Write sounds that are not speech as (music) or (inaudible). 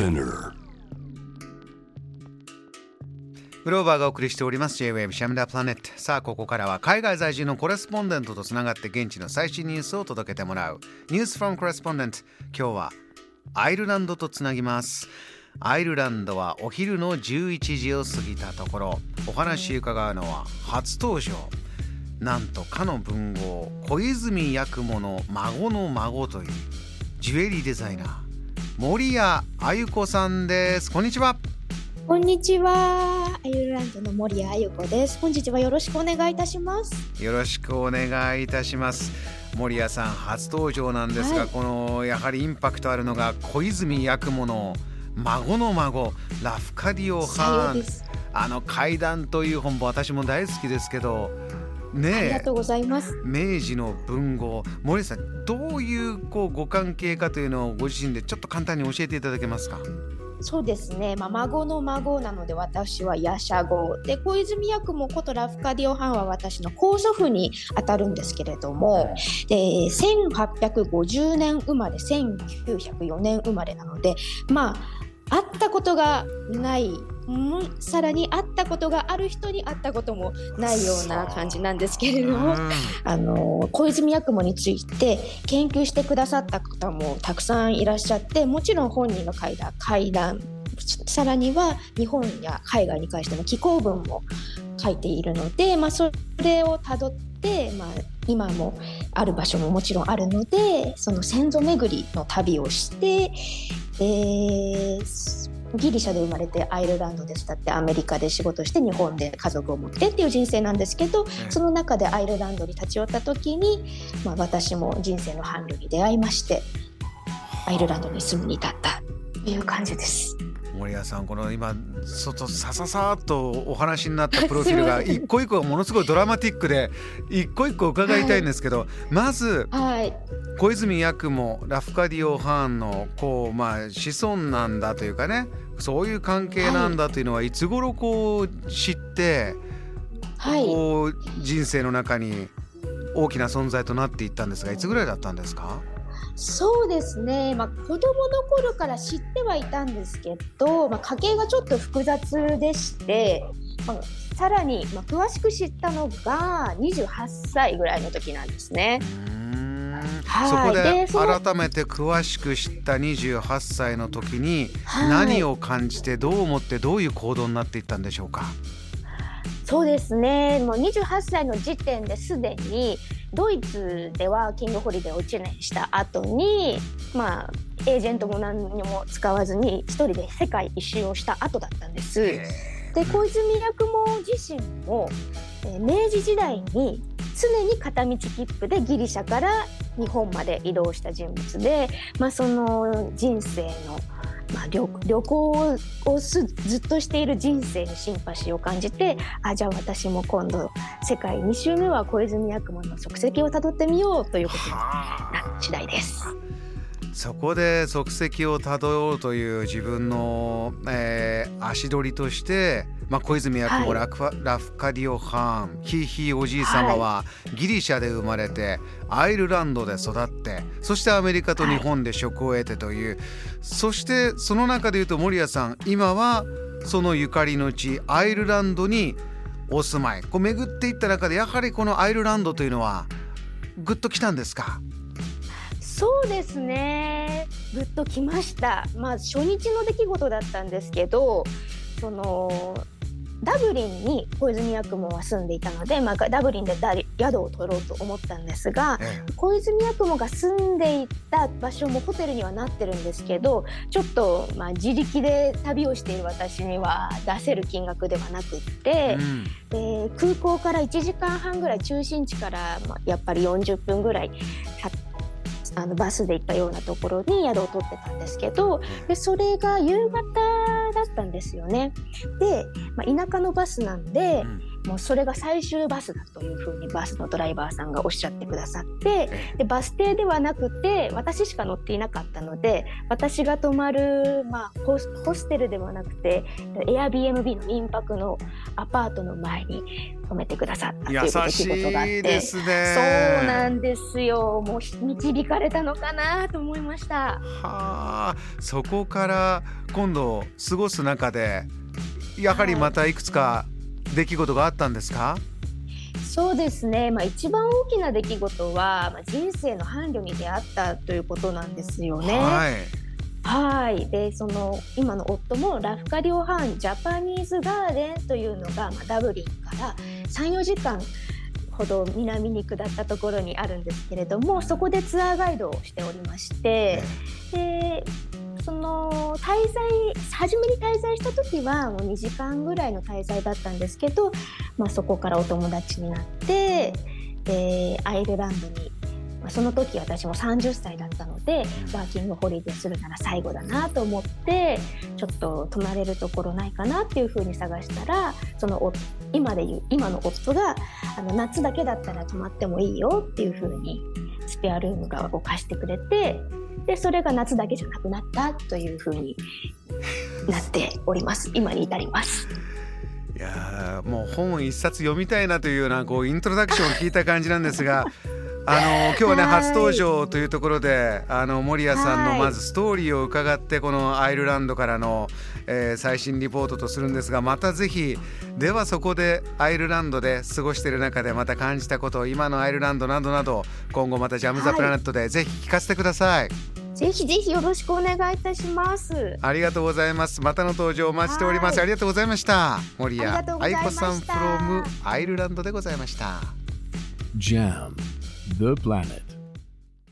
Spinner. グローバーがお送りしております。J-Wave シャムダープラネット。さあここからは海外在住のコレスポンデントとつながって現地の最新ニュースを届けてもらう。ニュースフォンコレスポンデント今日はアイルランドとつなぎます。アイルランドはお昼の11時を過ぎたところ。お話伺うのは初登場。なんとかの文豪小泉八雲の孫の孫というジュエリーデザイナー。森谷あゆ子さんですこんにちはこんにちは。アイルランドの森谷あゆ子です。本日はよろしくお願いいたします。よろしくお願いいたします森谷さん初登場なんですが、はいこのやはりインパクトあるのが小泉八雲の孫の孫ラフカディオ・さハーン。あの怪談という本も私も大好きですけどありがとうございます。明治の文豪。森谷さんどういうこうご関係かというのをご自身でちょっと簡単に教えていただけますか？そうですね。まあ、孫の孫なので私はヤシャゴで小泉八雲ことラフカディオハンは私の高祖父にあたるんですけれども、で1850年生まれ1904年生まれなのでまあ会ったことがないうんさらに会ったことがある人に会ったこともないような感じなんですけれども。うんあの小泉八雲について研究してくださった方もたくさんいらっしゃってもちろん本人が書いた怪談さらには日本や海外に関しての寄稿文も書いているので、まあ、それをたどって、まあ、今もある場所ももちろんあるのでその先祖巡りの旅をして、えーギリシャで生まれてアイルランドで育ってアメリカで仕事して日本で家族を持ってっていう人生なんですけどえその中でアイルランドに立ち寄った時に、まあ、私も人生の伴侶に出会いましてアイルランドに住むに至ったという感じです。森谷さんこの今外さささっとお話になったプロフィールが (laughs) 一個一個がものすごいドラマティックで一個一個伺いたいんですけど、まずはい、小泉八雲ラフカディオ・ハーンのこうまあ子孫なんだというかねそういう関係なんだというのはいつ頃こう知って、はい、こう人生の中に大きな存在となっていったんですがいつぐらいだったんですか？そうですね、まあ、子供の頃から知ってはいたんですけど、まあ、家系がちょっと複雑でして、まあ、さらに、まあ、詳しく知ったのが28歳ぐらいの時なんですね。はい。そこで改めて詳しく知った28歳の時にはい。何を感じてどう思ってどういう行動になっていったんでしょうか？そうですね。もう28歳の時点ですでにドイツでワーキングホリデーを1年した後にまあエージェントも何にも使わずに一人で世界一周をした後だったんです。で小泉八雲自身も、えー明治時代に常に片道切符でギリシャから日本まで移動した人物で、まあ、その人生の、まあ、旅旅行をずっとしている人生にシンパシーを感じてあじゃあ私も今度世界2周目は小泉八雲の足跡をたどってみようということになった次第です。そこで足跡をたどろうという自分の、え足取りとして、まあ、小泉八雲、はい。ラクファラフカディオ・ハーンひいひいおじい様はギリシャで生まれてアイルランドで育ってそしてアメリカと日本で職を得てという、そしてその中でいうと森谷さん今はそのゆかりの地アイルランドにお住まい。こう巡っていった中でやはりこのアイルランドというのはグッときたんですか？そうですねぐっときました。まあ初日の出来事だったんですけどそのダブリンに小泉八雲は住んでいたので、まあ、ダブリンでだ宿を取ろうと思ったんですがえ小泉八雲が住んでいた場所もホテルにはなってるんですけどちょっとまあ自力で旅をしている私には出せる金額ではなくってえ、うん。で空港から1時間半ぐらい中心地からまあやっぱり40分ぐらいたあのバスで行ったようなところに宿を取ってたんですけどでそれが夕方だったんですよね。で、まあ、田舎のバスなんで、もうそれが最終バスだというふうにバスのドライバーさんがおっしゃってくださってでバス停ではなくて私しか乗っていなかったので私が泊まる、まあ、ホステルではなくて Airbnb の民泊のアパートの前に止めてくださったという出来事があってですね。そうなんですよ。もう導かれたのかなと思いました。はあ。そこから今度過ごす中でやはりまたいくつか出来事があったんですか、そうですね、まあ、一番大きな出来事は、まあ、人生の伴侶に出会ったということなんですよね。はいはい。でその今の夫もラフカリオハンジャパニーズガーデンというのが、まあ、ダブリンから34時間ほど南に下ったところにあるんですけれどもそこでツアーガイドをしておりましてでその滞在初めに滞在した時はもう2時間ぐらいの滞在だったんですけど、まあ、そこからお友達になってでアイルランドに、まあ、その時私も30歳だったのでワーキングホリデーするなら最後だなと思ってちょっと泊まれるところないかなっていうふうに探したらその今でいう今の夫があの夏だけだったら泊まってもいいよっていうふうにスペアルームを貸してくれてでそれが夏だけじゃなくなったというふうになっております今に至ります。いやもう本一冊読みたいなというようなこうイントロダクションを聞いた感じなんですが (laughs) あの今日はね、初登場というところであの守屋さんのまずストーリーを伺ってこのアイルランドからの、えー、最新リポートとするんですがまたぜひではそこでアイルランドで過ごしている中でまた感じたこと今のアイルランドなどなど今後またジャム・ザ・プラネットでぜひ聞かせてください。ぜひぜひよろしくお願いいたします。ありがとうございます。またの登場お待ちしております。ありがとうございました。森谷愛子さん from アイルランドでございました。Jam the planet.